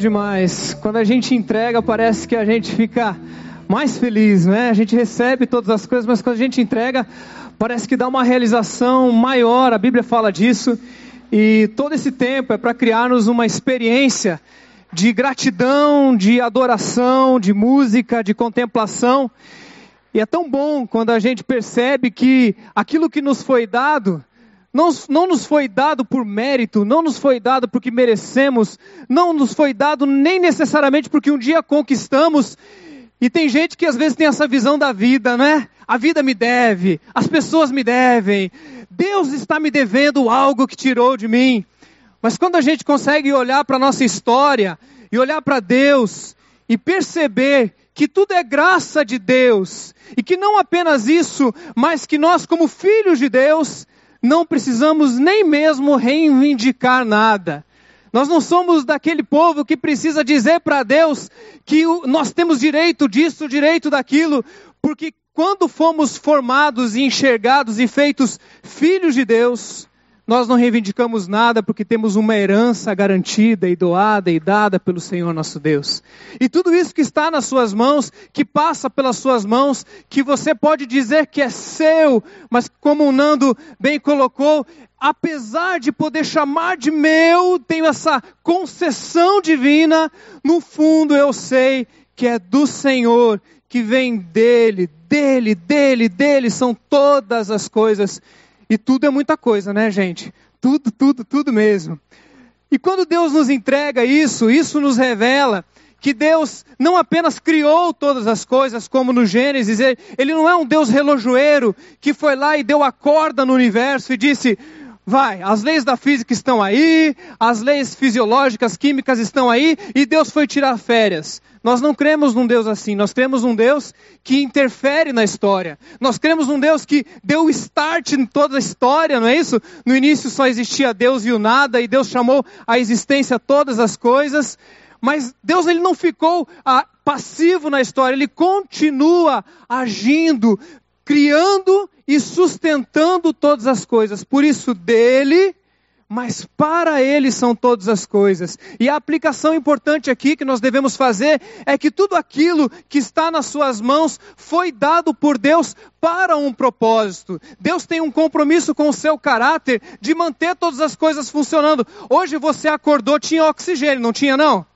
demais. Quando a gente entrega, parece que a gente fica mais feliz, né? A gente recebe todas as coisas, mas quando a gente entrega, parece que dá uma realização maior. A Bíblia fala disso. E todo esse tempo é para criarmos uma experiência de gratidão, de adoração, de música, de contemplação. E é tão bom quando a gente percebe que aquilo que nos foi dado não, não nos foi dado por mérito, não nos foi dado porque merecemos, não nos foi dado nem necessariamente porque um dia conquistamos. E tem gente que às vezes tem essa visão da vida, né? A vida me deve, as pessoas me devem, Deus está me devendo algo que tirou de mim. Mas quando a gente consegue olhar para a nossa história e olhar para Deus e perceber que tudo é graça de Deus e que não apenas isso, mas que nós, como filhos de Deus, não precisamos nem mesmo reivindicar nada. Nós não somos daquele povo que precisa dizer para Deus que nós temos direito disso, direito daquilo, porque quando fomos formados e enxergados e feitos filhos de Deus, nós não reivindicamos nada porque temos uma herança garantida e doada e dada pelo Senhor nosso Deus. E tudo isso que está nas suas mãos, que passa pelas suas mãos, que você pode dizer que é seu, mas como o Nando bem colocou, apesar de poder chamar de meu, tenho essa concessão divina, no fundo eu sei que é do Senhor, que vem dele, dele, dele, dele, são todas as coisas e tudo é muita coisa, né, gente? Tudo, tudo, tudo mesmo. E quando Deus nos entrega isso, isso nos revela que Deus não apenas criou todas as coisas, como no Gênesis, ele não é um Deus relojoeiro que foi lá e deu a corda no universo e disse: vai, as leis da física estão aí, as leis fisiológicas, químicas estão aí, e Deus foi tirar férias. Nós não cremos num Deus assim, nós cremos num Deus que interfere na história. Nós cremos num Deus que deu o start em toda a história, não é isso? No início só existia Deus e o nada, e Deus chamou a existência todas as coisas. Mas Deus ele não ficou ah, passivo na história, ele continua agindo, criando e sustentando todas as coisas. Por isso, dele mas para Ele são todas as coisas. E a aplicação importante aqui que nós devemos fazer é que tudo aquilo que está nas Suas mãos foi dado por Deus para um propósito. Deus tem um compromisso com o seu caráter de manter todas as coisas funcionando. Hoje você acordou, tinha oxigênio, não tinha não?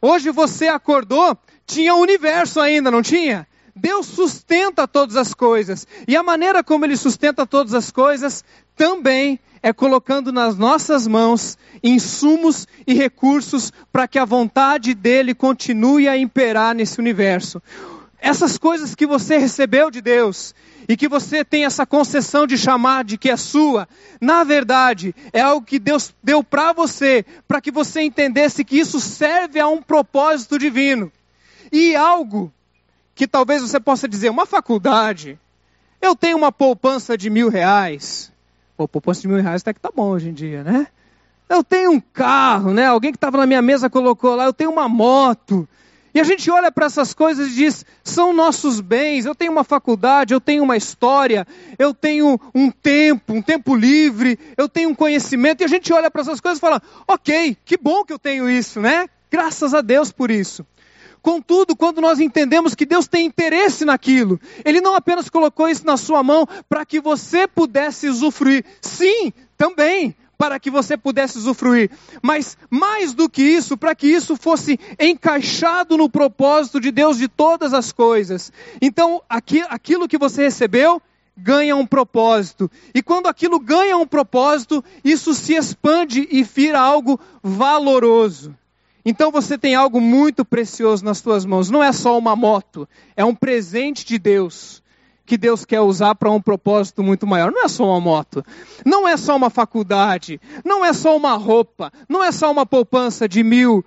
Hoje você acordou, tinha universo ainda, não tinha? Deus sustenta todas as coisas. E a maneira como Ele sustenta todas as coisas também é colocando nas nossas mãos insumos e recursos para que a vontade dele continue a imperar nesse universo. Essas coisas que você recebeu de Deus e que você tem essa concessão de chamar de que é sua, na verdade, é algo que Deus deu para você, para que você entendesse que isso serve a um propósito divino. E algo que talvez você possa dizer, uma faculdade, eu tenho uma poupança de mil reais, Pô, poupança de mil reais até que tá bom hoje em dia, né? Eu tenho um carro, né? Alguém que estava na minha mesa colocou lá, eu tenho uma moto. E a gente olha para essas coisas e diz: são nossos bens. Eu tenho uma faculdade, eu tenho uma história, eu tenho um tempo, um tempo livre, eu tenho um conhecimento. E a gente olha para essas coisas e fala: ok, que bom que eu tenho isso, né? Graças a Deus por isso. Contudo, quando nós entendemos que Deus tem interesse naquilo, Ele não apenas colocou isso na sua mão para que você pudesse usufruir, sim, também, para que você pudesse usufruir, mas mais do que isso, para que isso fosse encaixado no propósito de Deus de todas as coisas. Então, aquilo que você recebeu ganha um propósito, e quando aquilo ganha um propósito, isso se expande e vira algo valoroso. Então você tem algo muito precioso nas suas mãos. Não é só uma moto, é um presente de Deus que Deus quer usar para um propósito muito maior. Não é só uma moto, não é só uma faculdade, não é só uma roupa, não é só uma poupança de mil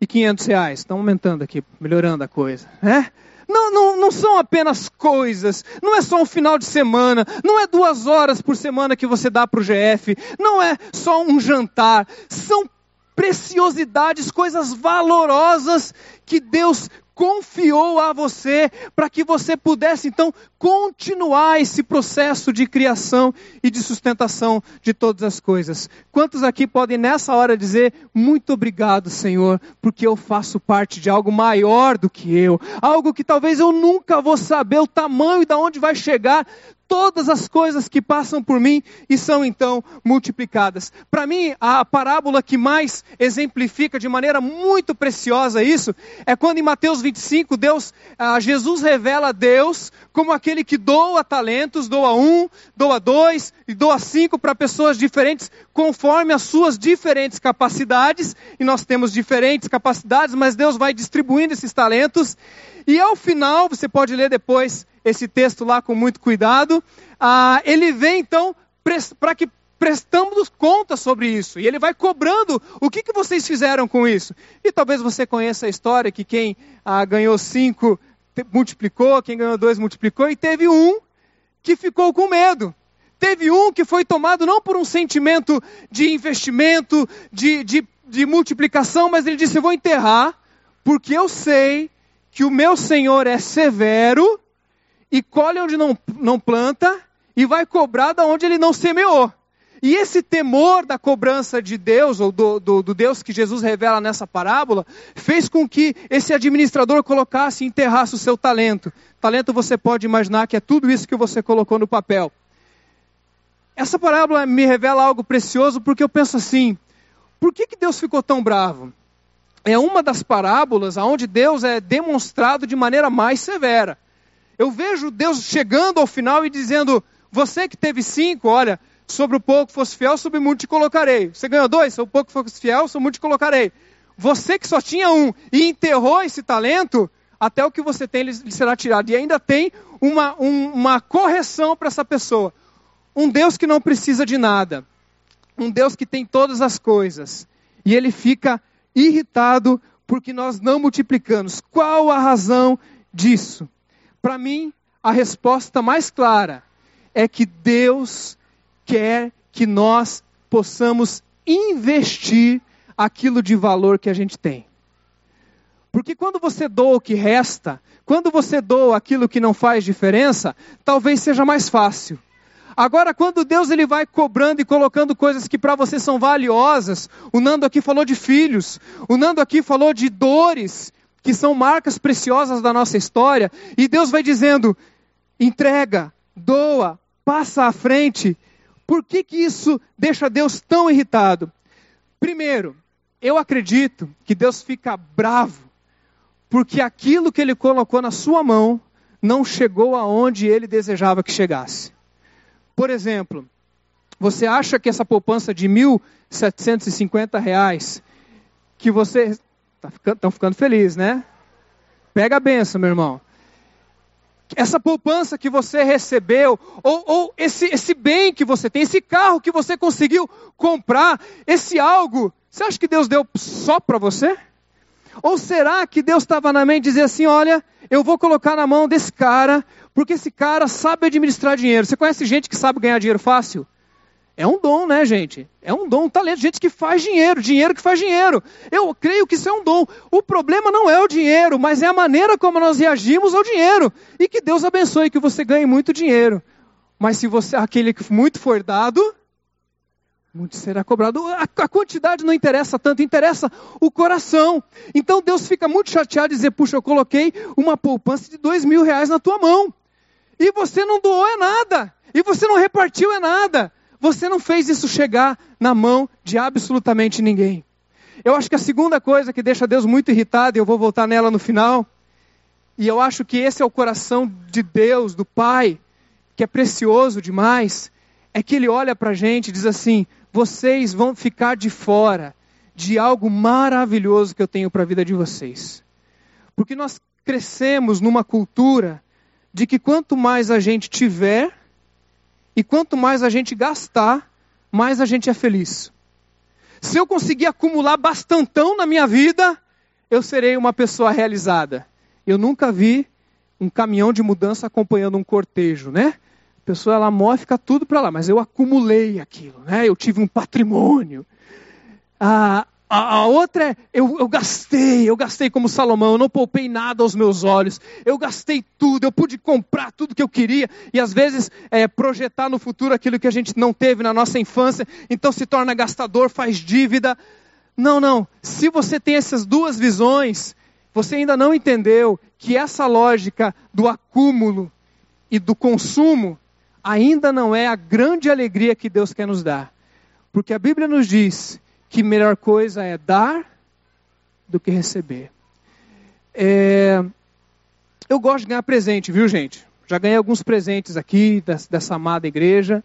e quinhentos reais. Estão aumentando aqui, melhorando a coisa, né? Não, não, não são apenas coisas, não é só um final de semana, não é duas horas por semana que você dá para o GF, não é só um jantar, são preciosidades, coisas valorosas que Deus confiou a você para que você pudesse então continuar esse processo de criação e de sustentação de todas as coisas. Quantos aqui podem nessa hora dizer muito obrigado, Senhor, porque eu faço parte de algo maior do que eu, algo que talvez eu nunca vou saber o tamanho e de onde vai chegar, todas as coisas que passam por mim e são então multiplicadas. Para mim, a parábola que mais exemplifica de maneira muito preciosa isso é quando em Mateus 25, Deus, ah, Jesus revela Deus como aquele que doa talentos, doa um, doa dois e doa cinco para pessoas diferentes conforme as suas diferentes capacidades. E nós temos diferentes capacidades, mas Deus vai distribuindo esses talentos. E ao final, você pode ler depois esse texto lá com muito cuidado. Ah, ele vem então para que prestamos conta sobre isso. E ele vai cobrando o que, que vocês fizeram com isso. E talvez você conheça a história que quem ah, ganhou cinco multiplicou, quem ganhou dois multiplicou, e teve um que ficou com medo. Teve um que foi tomado não por um sentimento de investimento, de, de, de multiplicação, mas ele disse: Eu vou enterrar, porque eu sei que o meu Senhor é severo e colhe onde não, não planta e vai cobrar da onde ele não semeou. E esse temor da cobrança de Deus, ou do, do, do, Deus que Jesus revela nessa parábola, fez com que esse administrador colocasse e enterrasse o seu talento. Talento você pode imaginar que é tudo isso que você colocou no papel. Essa parábola me revela algo precioso porque eu penso assim: por que, que Deus ficou tão bravo? É uma das parábolas onde Deus é demonstrado de maneira mais severa. Eu vejo Deus chegando ao final e dizendo: Você que teve cinco, olha, sobre o pouco fosse fiel, sobre muito te colocarei. Você ganhou dois, sobre o pouco fosse fiel, sobre muito te colocarei. Você que só tinha um e enterrou esse talento, até o que você tem lhe será tirado. E ainda tem uma, um, uma correção para essa pessoa. Um Deus que não precisa de nada. Um Deus que tem todas as coisas. E ele fica irritado porque nós não multiplicamos. Qual a razão disso? Para mim, a resposta mais clara é que Deus quer que nós possamos investir aquilo de valor que a gente tem. Porque quando você doa o que resta, quando você doa aquilo que não faz diferença, talvez seja mais fácil. Agora, quando Deus ele vai cobrando e colocando coisas que para você são valiosas, o Nando aqui falou de filhos, o Nando aqui falou de dores, que são marcas preciosas da nossa história, e Deus vai dizendo: entrega, doa, passa à frente. Por que, que isso deixa Deus tão irritado? Primeiro, eu acredito que Deus fica bravo, porque aquilo que Ele colocou na sua mão não chegou aonde Ele desejava que chegasse. Por exemplo, você acha que essa poupança de R$ 1.750 que você Estão tá ficando, ficando felizes, né? Pega a benção, meu irmão. Essa poupança que você recebeu, ou, ou esse, esse bem que você tem, esse carro que você conseguiu comprar, esse algo, você acha que Deus deu só para você? Ou será que Deus estava na mente dizia assim: olha, eu vou colocar na mão desse cara, porque esse cara sabe administrar dinheiro. Você conhece gente que sabe ganhar dinheiro fácil? É um dom, né, gente? É um dom, um talento. Gente que faz dinheiro, dinheiro que faz dinheiro. Eu creio que isso é um dom. O problema não é o dinheiro, mas é a maneira como nós reagimos ao dinheiro. E que Deus abençoe que você ganhe muito dinheiro. Mas se você aquele que muito for dado, muito será cobrado. A, a, quantidade não interessa tanto, interessa o coração. Então Deus fica muito chateado e dizer: Puxa, eu coloquei uma poupança de dois mil reais na tua mão. E você não doou é nada. E você não repartiu é nada. Você não fez isso chegar na mão de absolutamente ninguém. Eu acho que a segunda coisa que deixa Deus muito irritado, e eu vou voltar nela no final, e eu acho que esse é o coração de Deus, do Pai, que é precioso demais, é que Ele olha para a gente e diz assim: vocês vão ficar de fora de algo maravilhoso que eu tenho para a vida de vocês. Porque nós crescemos numa cultura de que quanto mais a gente tiver, e quanto mais a gente gastar, mais a gente é feliz. Se eu conseguir acumular bastantão na minha vida, eu serei uma pessoa realizada. Eu nunca vi um caminhão de mudança acompanhando um cortejo, né? A pessoa ela morre, fica tudo para lá, mas eu acumulei aquilo, né? Eu tive um patrimônio. Ah, A, a outra é, eu, eu gastei, eu gastei como Salomão, eu não poupei nada aos meus olhos, eu gastei tudo, eu pude comprar tudo que eu queria, e às vezes é, projetar no futuro aquilo que a gente não teve na nossa infância, então se torna gastador, faz dívida. Não, não, se você tem essas duas visões, você ainda não entendeu que essa lógica do acúmulo e do consumo ainda não é a grande alegria que Deus quer nos dar. Porque a Bíblia nos diz que melhor coisa é dar do que receber. É... Eu gosto de ganhar presente, viu, gente? Já ganhei alguns presentes aqui dessa amada igreja.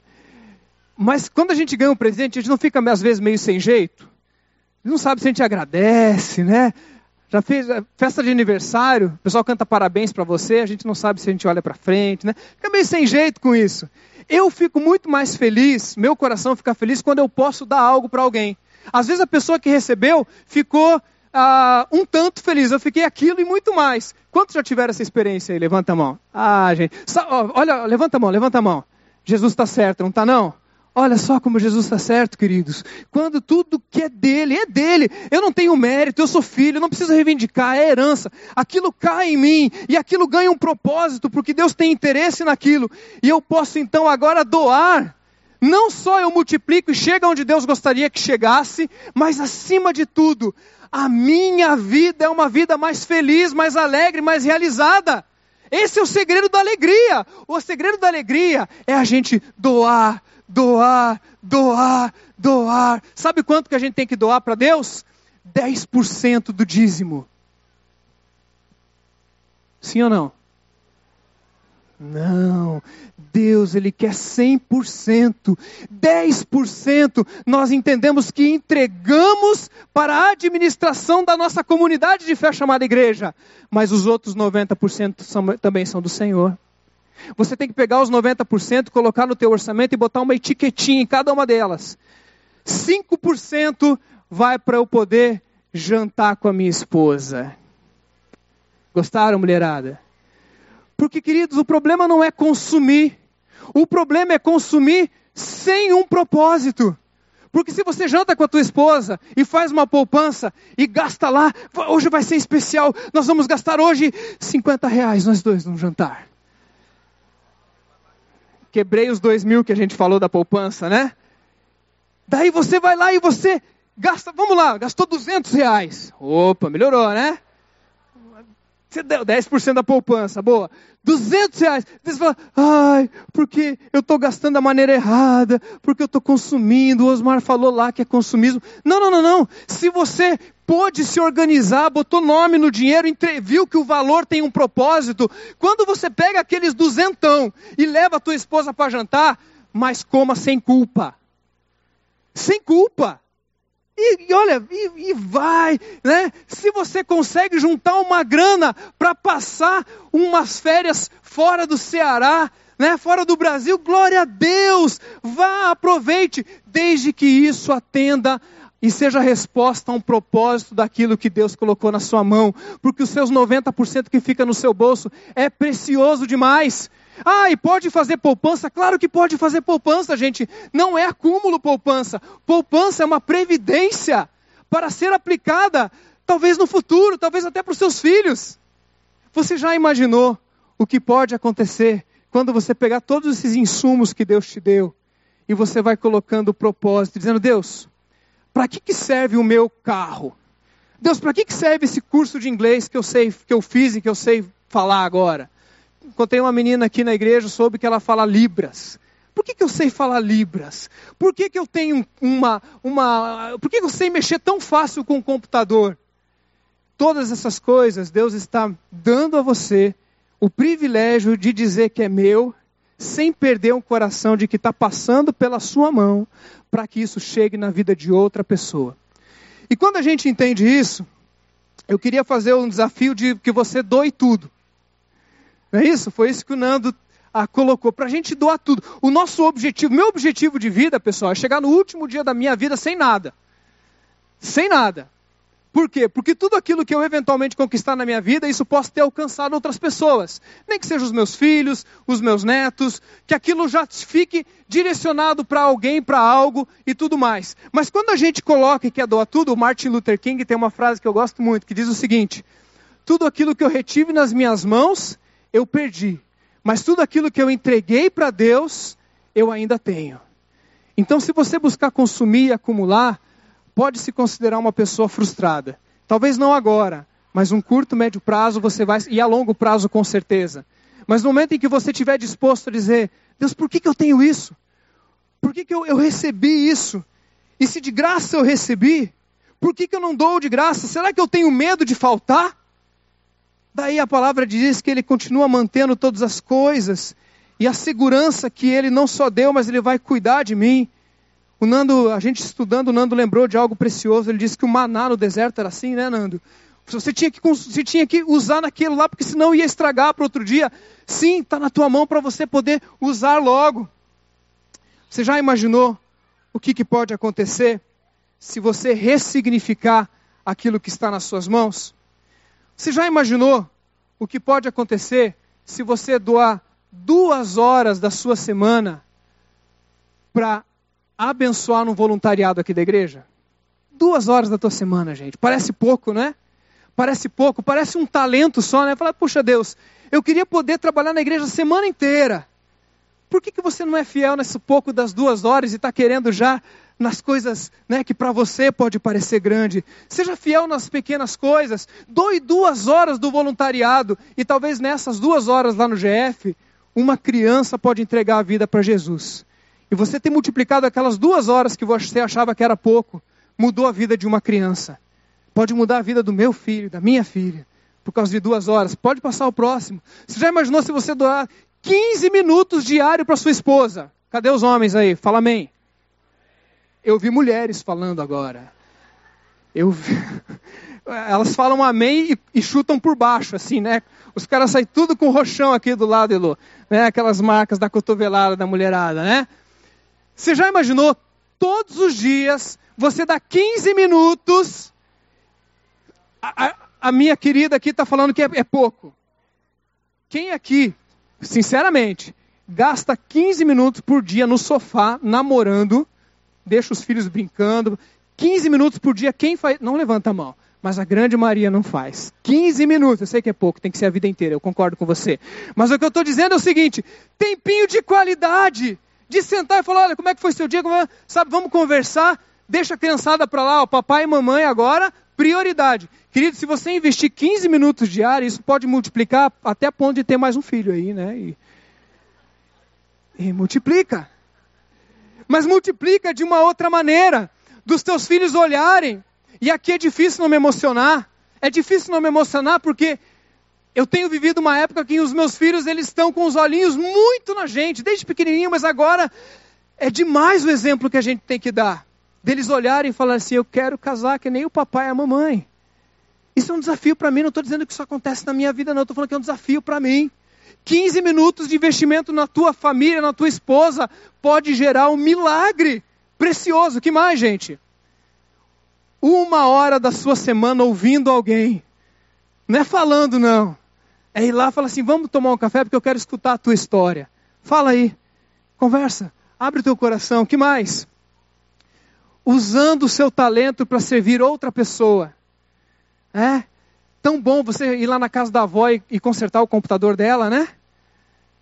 Mas quando a gente ganha um presente, a gente não fica às vezes meio sem jeito. Não sabe se a gente agradece, né? Já fez festa de aniversário, o pessoal canta parabéns para você, a gente não sabe se a gente olha para frente, né? Fica meio sem jeito com isso. Eu fico muito mais feliz, meu coração fica feliz quando eu posso dar algo para alguém. Às vezes a pessoa que recebeu ficou ah, um tanto feliz, eu fiquei aquilo e muito mais. Quantos já tiveram essa experiência aí? Levanta a mão. Ah, gente. Olha, levanta a mão, levanta a mão. Jesus está certo, não está não? Olha só como Jesus está certo, queridos. Quando tudo que é dele, é dele. Eu não tenho mérito, eu sou filho, eu não preciso reivindicar, é herança. Aquilo cai em mim e aquilo ganha um propósito, porque Deus tem interesse naquilo. E eu posso então agora doar. Não só eu multiplico e chega onde Deus gostaria que chegasse, mas acima de tudo, a minha vida é uma vida mais feliz, mais alegre, mais realizada. Esse é o segredo da alegria. O segredo da alegria é a gente doar doar, doar, doar. Sabe quanto que a gente tem que doar para Deus? 10% do dízimo. Sim ou não? Não, Deus ele quer 100%, 10%. Nós entendemos que entregamos para a administração da nossa comunidade de fé chamada igreja, mas os outros 90% são, também são do Senhor. Você tem que pegar os 90%, colocar no teu orçamento e botar uma etiquetinha em cada uma delas. 5% vai para eu poder jantar com a minha esposa. Gostaram, mulherada? Porque, queridos, o problema não é consumir. O problema é consumir sem um propósito. Porque se você janta com a tua esposa e faz uma poupança e gasta lá, hoje vai ser especial, nós vamos gastar hoje 50 reais nós dois num jantar. Quebrei os dois mil que a gente falou da poupança, né? Daí você vai lá e você gasta, vamos lá, gastou 200 reais. Opa, melhorou, né? Você deu 10% da poupança, boa. 200 reais. Você fala, ai, porque eu estou gastando da maneira errada, porque eu estou consumindo. O Osmar falou lá que é consumismo. Não, não, não, não. Se você pôde se organizar, botou nome no dinheiro, viu que o valor tem um propósito. Quando você pega aqueles duzentão e leva a tua esposa para jantar, mas coma sem culpa. Sem culpa. E, e olha, e, e, vai, né? Se você consegue juntar uma grana para passar umas férias fora do Ceará, né? Fora do Brasil, glória a Deus! Vá, aproveite, desde que isso atenda e seja resposta a um propósito daquilo que Deus colocou na sua mão, porque os seus 90% que fica no seu bolso é precioso demais. Ah, e pode fazer poupança? Claro que pode fazer poupança, gente. Não é acúmulo poupança. Poupança é uma previdência para ser aplicada, talvez no futuro, talvez até para os seus filhos. Você já imaginou o que pode acontecer quando você pegar todos esses insumos que Deus te deu e você vai colocando o propósito, dizendo: Deus, para que, que serve o meu carro? Deus, para que, que serve esse curso de inglês que eu sei, que eu fiz e que eu sei falar agora? Encontrei uma menina aqui na igreja, soube que ela fala Libras. Por que, que eu sei falar Libras? Por que, que eu tenho uma, uma. Por que, que eu sei mexer tão fácil com o computador? Todas essas coisas, Deus está dando a você o privilégio de dizer que é meu, sem perder um coração de que está passando pela sua mão, para que isso chegue na vida de outra pessoa. E quando a gente entende isso, eu queria fazer um desafio de que você doe tudo. Não é isso? Foi isso que o Nando ah, colocou, para a gente doar tudo. O nosso objetivo, meu objetivo de vida, pessoal, é chegar no último dia da minha vida sem nada. Sem nada. Por quê? Porque tudo aquilo que eu eventualmente conquistar na minha vida, isso possa ter alcançado outras pessoas. Nem que sejam os meus filhos, os meus netos, que aquilo já fique direcionado para alguém, para algo e tudo mais. Mas quando a gente coloca e quer doar tudo, o Martin Luther King tem uma frase que eu gosto muito, que diz o seguinte: Tudo aquilo que eu retive nas minhas mãos, eu perdi. Mas tudo aquilo que eu entreguei para Deus, eu ainda tenho. Então, se você buscar consumir e acumular, pode se considerar uma pessoa frustrada. Talvez não agora, mas um curto, médio prazo você vai, e a longo prazo com certeza. Mas no momento em que você estiver disposto a dizer, Deus, por que, que eu tenho isso? Por que, que eu, eu recebi isso? E se de graça eu recebi, por que, que eu não dou de graça? Será que eu tenho medo de faltar? Daí a palavra diz que ele continua mantendo todas as coisas e a segurança que ele não só deu, mas ele vai cuidar de mim. O Nando, a gente estudando, o Nando lembrou de algo precioso. Ele disse que o maná no deserto era assim, né, Nando? Você tinha que, você tinha que usar naquilo lá, porque senão ia estragar para outro dia. Sim, está na tua mão para você poder usar logo. Você já imaginou o que, que pode acontecer se você ressignificar aquilo que está nas suas mãos? Você já imaginou o que pode acontecer se você doar duas horas da sua semana para abençoar no voluntariado aqui da igreja? Duas horas da tua semana, gente. Parece pouco, né? Parece pouco, parece um talento só, né? Falar, puxa Deus, eu queria poder trabalhar na igreja a semana inteira. Por que, que você não é fiel nesse pouco das duas horas e está querendo já nas coisas né, que para você pode parecer grande. Seja fiel nas pequenas coisas. Doe duas horas do voluntariado e talvez nessas duas horas lá no GF, uma criança pode entregar a vida para Jesus. E você tem multiplicado aquelas duas horas que você achava que era pouco, mudou a vida de uma criança. Pode mudar a vida do meu filho, da minha filha, por causa de duas horas. Pode passar o próximo. Você já imaginou se você doar 15 minutos diário para sua esposa? Cadê os homens aí? Fala amém. Eu vi mulheres falando agora. Eu vi... Elas falam amém e, e, chutam por baixo, assim, né? Os caras saem tudo com roxão aqui do lado, Elo. Né? Aquelas marcas da cotovelada da mulherada, né? Você já imaginou todos os dias você dá 15 minutos? A, a, a minha querida aqui está falando que é, é pouco. Quem aqui, sinceramente, gasta 15 minutos por dia no sofá namorando deixa os filhos brincando. 15 minutos por dia, quem faz. Não levanta a mão. Mas a grande maioria não faz. 15 minutos, eu sei que é pouco, tem que ser a vida inteira, eu concordo com você. Mas o que eu estou dizendo é o seguinte: tempinho de qualidade. De sentar e falar: olha, como é que foi seu dia? É? Sabe, vamos conversar. Deixa a criançada para lá, o papai e mamãe agora, prioridade. Querido, se você investir 15 minutos diários, isso pode multiplicar até ponto de ter mais um filho aí, né? E, e multiplica mas multiplica de uma outra maneira, dos teus filhos olharem. E aqui é difícil não me emocionar. É difícil não me emocionar porque eu tenho vivido uma época que os meus filhos eles estão com os olhinhos muito na gente, desde pequenininho, mas agora é demais o exemplo que a gente tem que dar. Deles olharem e falar assim: eu quero casar que nem o papai e a mamãe. Isso é um desafio para mim, não estou dizendo que isso acontece na minha vida, não, estou falando que é um desafio para mim. 15 minutos de investimento na tua família, na tua esposa, pode gerar um milagre precioso. que mais, gente? Uma hora da sua semana ouvindo alguém. Não é falando, não. É ir lá e falar assim: vamos tomar um café porque eu quero escutar a tua história. Fala aí. Conversa. Abre o teu coração. que mais? Usando o seu talento para servir outra pessoa. É? Tão bom você ir lá na casa da avó e, e consertar o computador dela, né?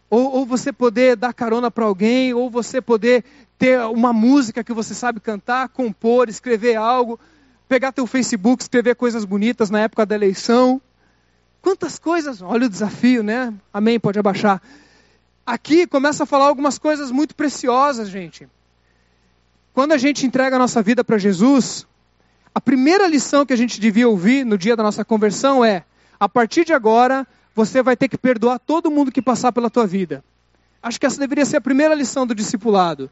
Ou, ou você poder dar carona para alguém, ou você poder ter uma música que você sabe cantar, compor, escrever algo, pegar teu Facebook, escrever coisas bonitas na época da eleição. Quantas coisas, olha o desafio, né? Amém, pode abaixar. Aqui começa a falar algumas coisas muito preciosas, gente. Quando a gente entrega a nossa vida para Jesus, a primeira lição que a gente devia ouvir no dia da nossa conversão é: a partir de agora, você vai ter que perdoar todo mundo que passar pela tua vida. Acho que essa deveria ser a primeira lição do discipulado.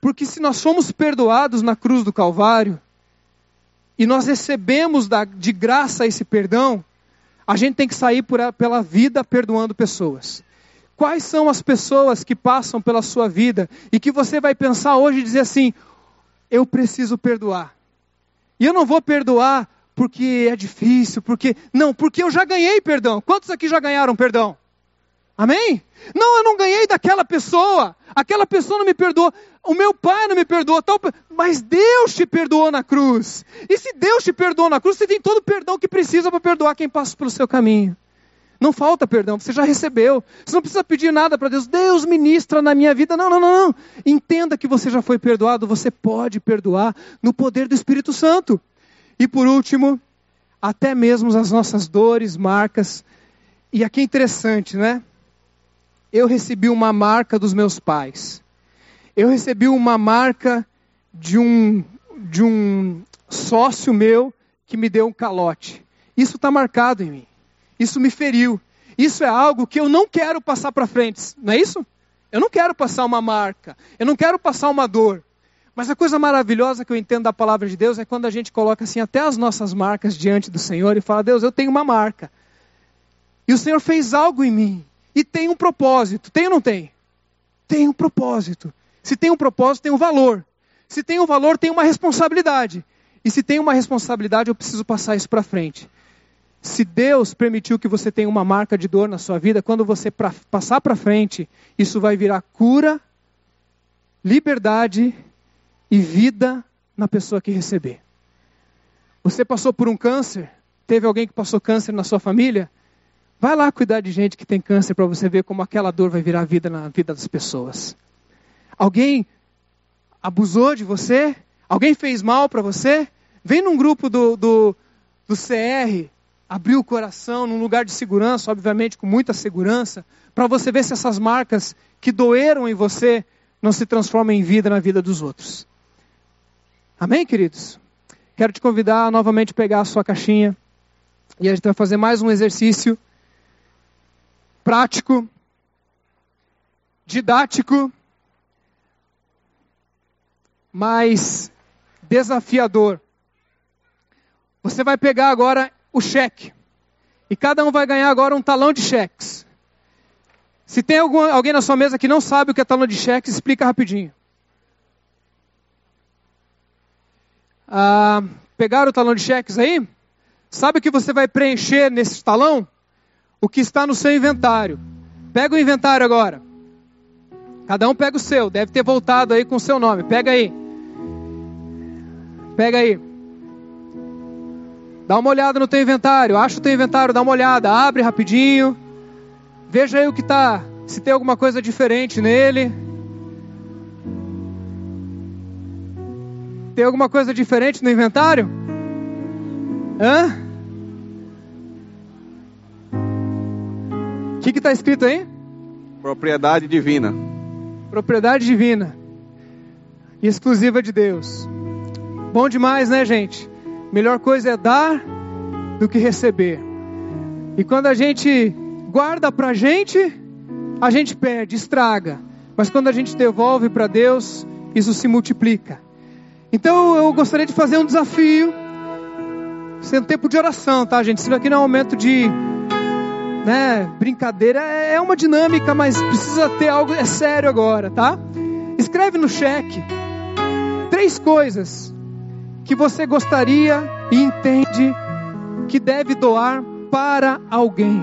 Porque se nós somos perdoados na cruz do Calvário, e nós recebemos da, de graça esse perdão, a gente tem que sair por, pela vida perdoando pessoas. Quais são as pessoas que passam pela sua vida e que você vai pensar hoje e dizer assim: eu preciso perdoar? E eu não vou perdoar porque é difícil, porque. Não, porque eu já ganhei perdão. Quantos aqui já ganharam perdão? Amém? Não, eu não ganhei daquela pessoa. Aquela pessoa não me perdoou. O meu pai não me perdoou. Tal... Mas Deus te perdoou na cruz. E se Deus te perdoou na cruz, você tem todo o perdão que precisa para perdoar quem passa pelo seu caminho. Não falta perdão, você já recebeu. Você não precisa pedir nada para Deus. Deus ministra na minha vida. Não, não, não, não. Entenda que você já foi perdoado. Você pode perdoar no poder do Espírito Santo. E por último, até mesmo as nossas dores, marcas. E aqui é interessante, né? eu recebi uma marca dos meus pais. Eu recebi uma marca de um, de um sócio meu que me deu um calote. Isso está marcado em mim. Isso me feriu. Isso é algo que eu não quero passar para frente, não é isso? Eu não quero passar uma marca. Eu não quero passar uma dor. Mas a coisa maravilhosa que eu entendo da palavra de Deus é quando a gente coloca assim até as nossas marcas diante do Senhor e fala: Deus, eu tenho uma marca. E o Senhor fez algo em mim. E tem um propósito. Tem ou não tem? Tem um propósito. Se tem um propósito, tem um valor. Se tem um valor, tem uma responsabilidade. E se tem uma responsabilidade, eu preciso passar isso para frente. Se Deus permitiu que você tenha uma marca de dor na sua vida, quando você pra, passar para frente, isso vai virar cura, liberdade e vida na pessoa que receber. Você passou por um câncer? Teve alguém que passou câncer na sua família? Vai lá cuidar de gente que tem câncer para você ver como aquela dor vai virar vida na vida das pessoas. Alguém abusou de você? Alguém fez mal para você? Vem num grupo do, do, do CR, abrir o coração num lugar de segurança, obviamente com muita segurança, para você ver se essas marcas que doeram em você não se transformam em vida na vida dos outros. Amém, queridos? Quero te convidar a novamente pegar a sua caixinha e a gente vai fazer mais um exercício prático, didático, mas desafiador. Você vai pegar agora o cheque. E cada um vai ganhar agora um talão de cheques. Se tem algum, alguém na sua mesa que não sabe o que é talão de cheques, explica rapidinho. Ah, pegaram o talão de cheques aí? Sabe o que você vai preencher nesse talão? o que está no seu inventário. Pega o inventário agora. Cada um pega o seu, deve ter voltado aí com o seu nome. Pega aí. Pega aí. Dá uma olhada no teu inventário. Acha o teu inventário, dá uma olhada. Abre rapidinho. Veja aí o que está. Se tem alguma coisa diferente nele. Tem alguma coisa diferente no inventário? Hã? O que está escrito aí? Propriedade divina. Propriedade divina. Exclusiva de Deus. Bom demais, né, gente? Melhor coisa é dar do que receber. E quando a gente guarda para a gente, a gente perde, estraga. Mas quando a gente devolve para Deus, isso se multiplica. Então eu gostaria de fazer um desafio. Um tempo de oração, tá, gente? Isso aqui não é um momento de né, brincadeira, é, é uma dinâmica, mas precisa ter algo, é sério agora, tá? Escreve no cheque três coisas que você gostaria e entende que deve doar para alguém.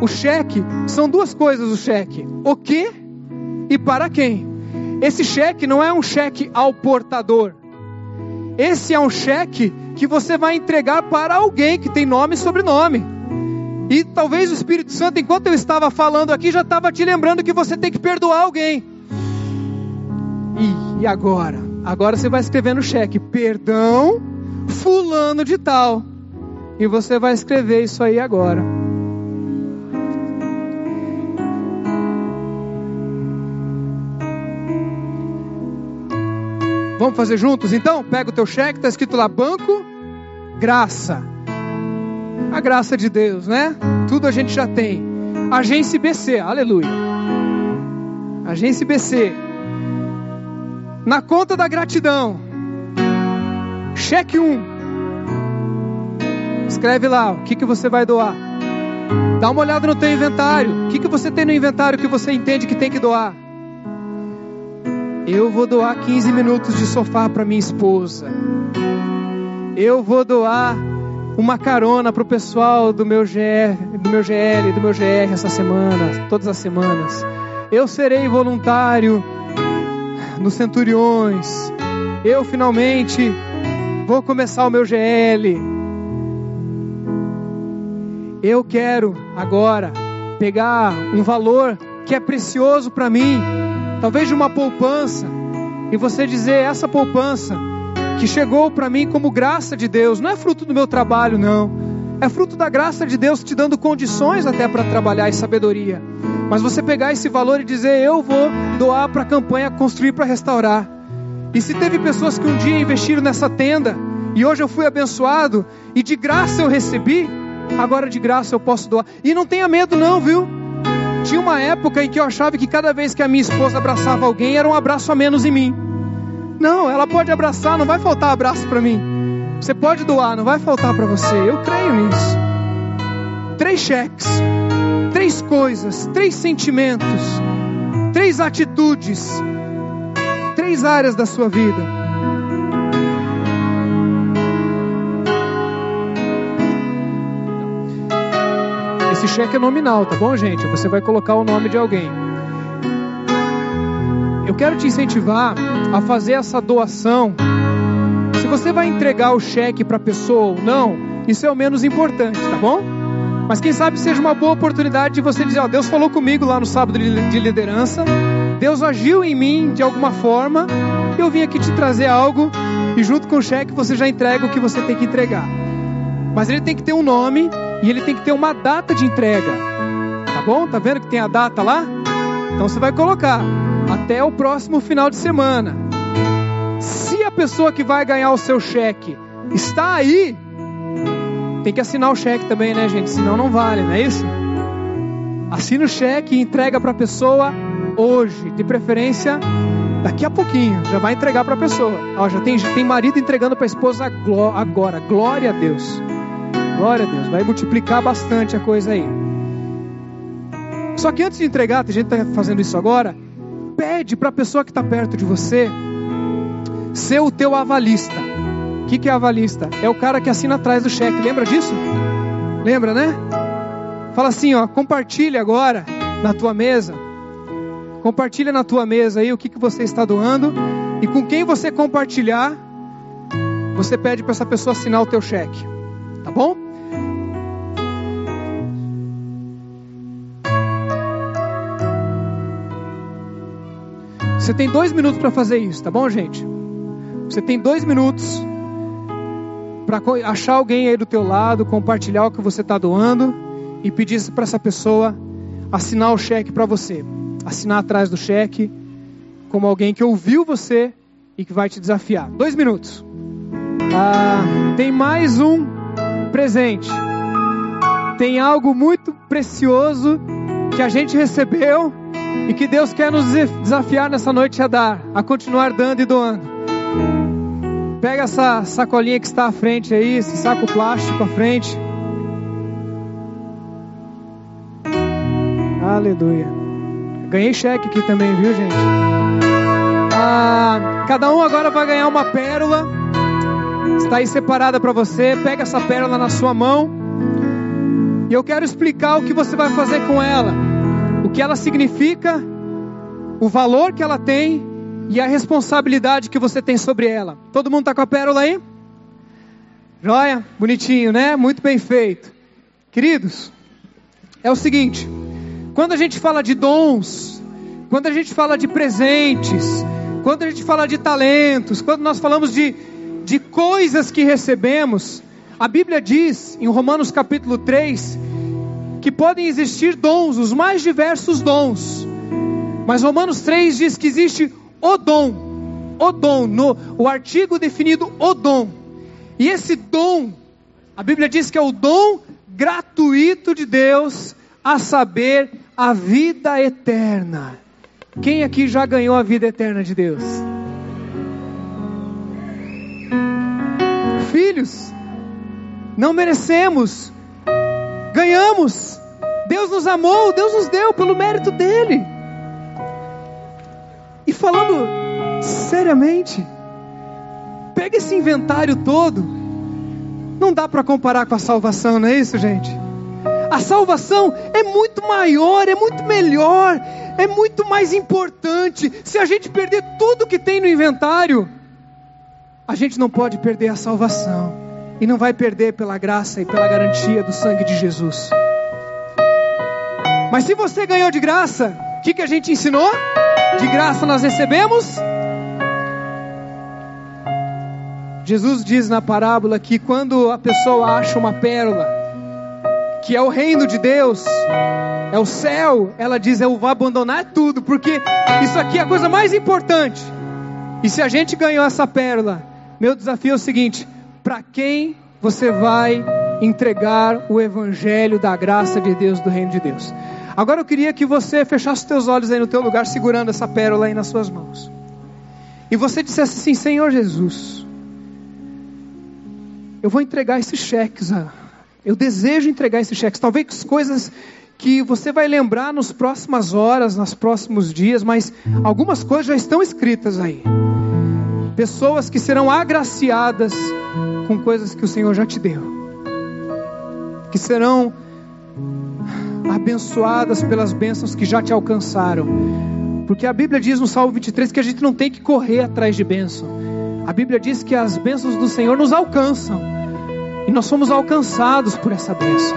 O cheque são duas coisas o cheque: o que e para quem. Esse cheque não é um cheque ao portador. Esse é um cheque que você vai entregar para alguém que tem nome e sobrenome. E talvez o Espírito Santo, enquanto eu estava falando aqui, já estava te lembrando que você tem que perdoar alguém. E, e agora? Agora você vai escrever no cheque: perdão, Fulano de Tal. E você vai escrever isso aí agora. Vamos fazer juntos então? Pega o teu cheque, está escrito lá banco, graça a graça de Deus, né? Tudo a gente já tem. Agência BC, aleluia. Agência BC. Na conta da gratidão. Cheque 1. Escreve lá o que, que você vai doar. Dá uma olhada no teu inventário. O que, que você tem no inventário que você entende que tem que doar? Eu vou doar 15 minutos de sofá para minha esposa. Eu vou doar uma carona para o pessoal do meu, GR, do meu GL, do meu GR essa semana, todas as semanas. Eu serei voluntário nos Centuriões. Eu finalmente vou começar o meu GL. Eu quero agora pegar um valor que é precioso para mim, talvez de uma poupança, e você dizer: essa poupança que chegou para mim como graça de Deus, não é fruto do meu trabalho, não, é fruto da graça de Deus te dando condições até para trabalhar e sabedoria. Mas você pegar esse valor e dizer: eu vou doar para a campanha Construir para Restaurar. E se teve pessoas que um dia investiram nessa tenda, e hoje eu fui abençoado, e de graça eu recebi, agora de graça eu posso doar. E não tenha medo, não, viu? Tinha uma época em que eu achava que cada vez que a minha esposa abraçava alguém era um abraço a menos em mim. Não, ela pode abraçar, não vai faltar abraço para mim. Você pode doar, não vai faltar para você. Eu creio nisso. Três cheques, três coisas, três sentimentos, três atitudes, três áreas da sua vida Esse cheque é nominal, tá bom, gente? Você vai colocar o nome de alguém. Eu quero te incentivar a fazer essa doação. Se você vai entregar o cheque para a pessoa ou não, isso é o menos importante, tá bom? Mas quem sabe seja uma boa oportunidade de você dizer: Ó, Deus falou comigo lá no sábado de liderança, Deus agiu em mim de alguma forma, eu vim aqui te trazer algo e junto com o cheque você já entrega o que você tem que entregar. Mas ele tem que ter um nome e ele tem que ter uma data de entrega. Tá bom? Tá vendo que tem a data lá? Então você vai colocar até o próximo final de semana. Se a pessoa que vai ganhar o seu cheque está aí, tem que assinar o cheque também, né, gente? Senão não vale, não é isso? Assina o cheque e entrega para a pessoa hoje, de preferência daqui a pouquinho. Já vai entregar para a pessoa. Ó, já tem, tem marido entregando para a esposa agora. Glória a Deus. Glória a Deus, vai multiplicar bastante a coisa aí. Só que antes de entregar, tem gente que está fazendo isso agora, pede para a pessoa que está perto de você ser o teu avalista. Que, que é avalista? É o cara que assina atrás do cheque. Lembra disso? Lembra, né? Fala assim, ó, compartilha agora na tua mesa. Compartilha na tua mesa aí o que, que você está doando. E com quem você compartilhar, você pede para essa pessoa assinar o teu cheque. Tá bom? Você tem dois minutos para fazer isso, tá bom, gente? Você tem dois minutos para achar alguém aí do teu lado, compartilhar o que você está doando e pedir para essa pessoa assinar o cheque para você. Assinar atrás do cheque como alguém que ouviu você e que vai te desafiar. Dois minutos. Ah, tem mais um presente. Tem algo muito precioso que a gente recebeu e que Deus quer nos desafiar nessa noite a dar, a continuar dando e doando. Pega essa sacolinha que está à frente aí, esse saco plástico à frente. Aleluia. Ganhei cheque aqui também, viu, gente? Ah, cada um agora vai ganhar uma pérola. Está aí separada para você. Pega essa pérola na sua mão. E eu quero explicar o que você vai fazer com ela o que ela significa, o valor que ela tem e a responsabilidade que você tem sobre ela. Todo mundo está com a pérola aí? Joia? Bonitinho, né? Muito bem feito. Queridos, é o seguinte: quando a gente fala de dons, quando a gente fala de presentes, quando a gente fala de talentos, quando nós falamos de, de coisas que recebemos, a Bíblia diz em Romanos capítulo 3 que podem existir dons, os mais diversos dons. Mas Romanos 3 diz que existe o dom, o dom, no, o artigo definido o dom. E esse dom, a Bíblia diz que é o dom gratuito de Deus, a saber, a vida eterna. Quem aqui já ganhou a vida eterna de Deus? Filhos, não merecemos, ganhamos. Deus nos amou, Deus nos deu pelo mérito dele. Falando seriamente, pega esse inventário todo Não dá para comparar com a salvação, não é isso, gente? A salvação é muito maior, é muito melhor, é muito mais importante. Se a gente perder tudo que tem no inventário, a gente não pode perder a salvação. E não vai perder pela graça e pela garantia do sangue de Jesus. Mas se você ganhou de graça, que, que a gente ensinou? De graça nós recebemos. Jesus diz na parábola que quando a pessoa acha uma pérola, que é o reino de Deus, é o céu, ela diz: Eu vou abandonar tudo, porque isso aqui é a coisa mais importante. E se a gente ganhou essa pérola, meu desafio é o seguinte: para quem você vai entregar o evangelho da graça de Deus, do reino de Deus? Agora eu queria que você fechasse teus olhos aí no teu lugar, segurando essa pérola aí nas suas mãos. E você dissesse assim: Senhor Jesus, eu vou entregar esses cheques. Eu desejo entregar esses cheques. Talvez coisas que você vai lembrar nas próximas horas, nos próximos dias, mas algumas coisas já estão escritas aí. Pessoas que serão agraciadas com coisas que o Senhor já te deu, que serão abençoadas pelas bênçãos que já te alcançaram. Porque a Bíblia diz no Salmo 23 que a gente não tem que correr atrás de bênção. A Bíblia diz que as bênçãos do Senhor nos alcançam. E nós somos alcançados por essa bênção.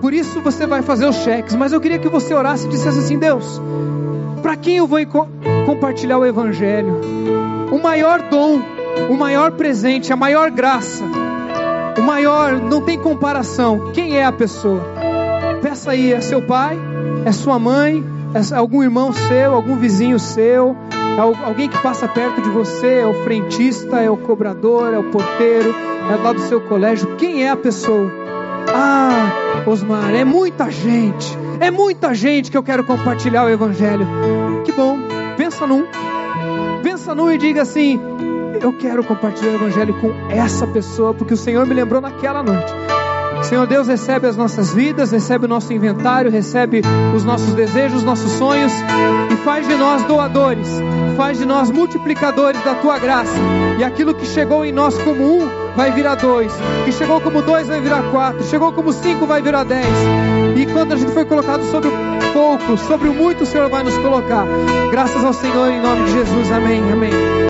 Por isso você vai fazer os cheques. Mas eu queria que você orasse e dissesse assim: Deus, para quem eu vou compartilhar o Evangelho? O maior dom, o maior presente, a maior graça, o maior, não tem comparação. Quem é a pessoa? Peça aí, é seu pai? É sua mãe? É algum irmão seu? Algum vizinho seu? É alguém que passa perto de você? É o frentista? É o cobrador? É o porteiro? É lá do seu colégio? Quem é a pessoa? Ah, Osmar, é muita gente. É muita gente que eu quero compartilhar o Evangelho. Que bom. Pensa num. Pensa num e diga assim: Eu quero compartilhar o Evangelho com essa pessoa, porque o Senhor me lembrou naquela noite. Senhor Deus, recebe as nossas vidas, recebe o nosso inventário, recebe os nossos desejos, nossos sonhos e faz de nós doadores, faz de nós multiplicadores da tua graça. E aquilo que chegou em nós como um vai virar dois, que chegou como dois vai virar quatro, chegou como cinco vai virar dez. E quando a gente foi colocado sobre o pouco, sobre o muito, o Senhor vai nos colocar. Graças ao Senhor em nome de Jesus. Amém. Amém.